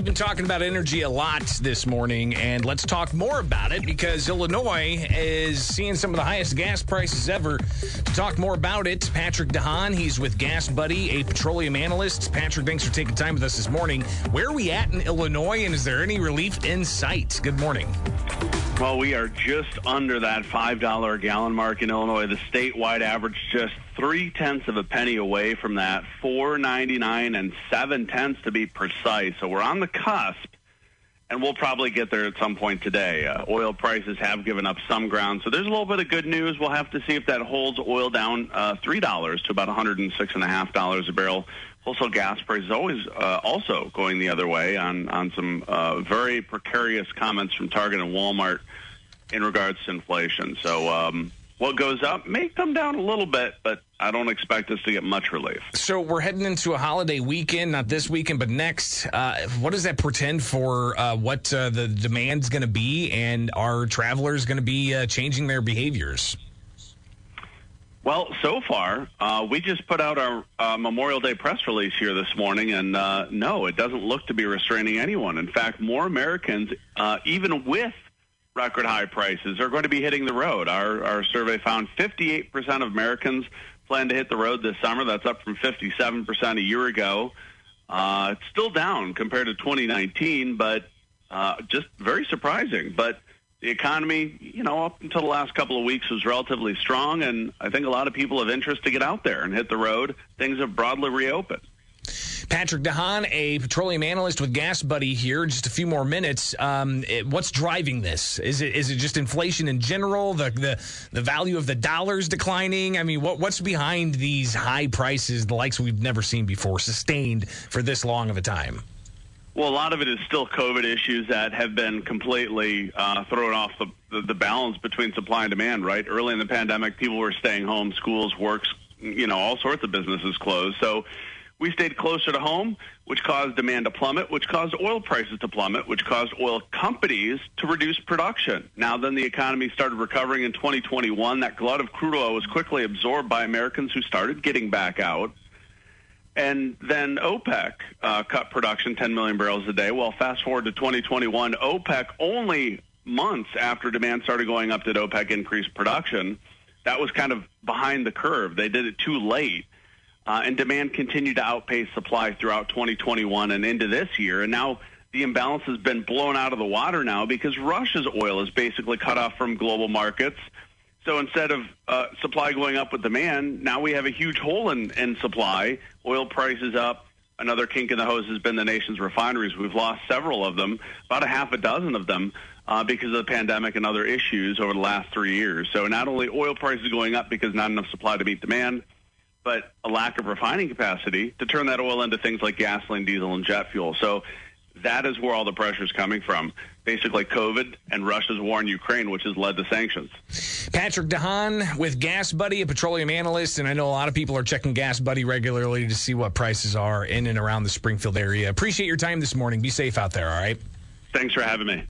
we've been talking about energy a lot this morning, and let's talk more about it because Illinois is seeing some of the highest gas prices ever. To talk more about it, Patrick DeHaan, he's with GasBuddy, a petroleum analyst. Patrick, thanks for taking time with us this morning. Where are we at in Illinois, and is there any relief in sight? Good morning. Well, we are just under that $5 a gallon mark in Illinois. The statewide average just three tenths of a penny away from that, four ninety nine and seven tenths to be precise. So we're on the cusp, and we'll probably get there at some point today. Uh, oil prices have given up some ground, so there's a little bit of good news. We'll have to see if that holds oil down uh, three dollars to about one hundred and six and a half dollars a barrel. Also, gas prices always uh, also going the other way on on some uh, very precarious comments from Target and Walmart in regards to inflation. So. Um, what goes up may come down a little bit, but I don't expect us to get much relief. So we're heading into a holiday weekend, not this weekend, but next. Uh, what does that portend for uh, what uh, the demand's going to be, and are travelers going to be uh, changing their behaviors? Well, so far, uh, we just put out our uh, Memorial Day press release here this morning, and no, it doesn't look to be restraining anyone. In fact, more Americans, even with record high prices are going to be hitting the road. Our, our survey found 58% of Americans plan to hit the road this summer. That's up from 57% a year ago. Uh, it's still down compared to 2019, but uh, just very surprising. But the economy, you know, up until the last couple of weeks was relatively strong, and I think a lot of people have interest to get out there and hit the road. Things have broadly reopened. Patrick DeHaan, a petroleum analyst with GasBuddy here. Just a few more minutes. Um, it, what's driving this? Is it is it just inflation in general? The the the value of the dollars declining? I mean, what what's behind these high prices, the likes we've never seen before, sustained for this long of a time? Well, a lot of it is still COVID issues that have been completely uh, thrown off the, the, the balance between supply and demand. Right, early in the pandemic, people were staying home, schools, works, you know, all sorts of businesses closed. So we stayed closer to home, which caused demand to plummet, which caused oil prices to plummet, which caused oil companies to reduce production. Now, then the economy started recovering in 2021. That glut of crude oil was quickly absorbed by Americans who started getting back out. And then OPEC uh, cut production 10 million barrels a day. Well, fast forward to 2021, OPEC only months after demand started going up did OPEC increase production. That was kind of behind the curve. They did it too late uh, and demand continued to outpace supply throughout 2021 and into this year. And now the imbalance has been blown out of the water now because Russia's oil is basically cut off from global markets. So instead of uh, supply going up with demand, now we have a huge hole in, in supply. Oil prices up. Another kink in the hose has been the nation's refineries. We've lost several of them, about a half a dozen of them, uh, because of the pandemic and other issues over the last three years. So not only oil prices going up because not enough supply to meet demand, but a lack of refining capacity to turn that oil into things like gasoline, diesel, and jet fuel. So that is where all the pressure is coming from. Basically, COVID and Russia's war in Ukraine, which has led to sanctions. Patrick DeHaan with GasBuddy, a petroleum analyst, and I know a lot of people are checking GasBuddy regularly to see what prices are in and around the Springfield area. Appreciate your time this morning. Be safe out there, all right? Thanks for having me.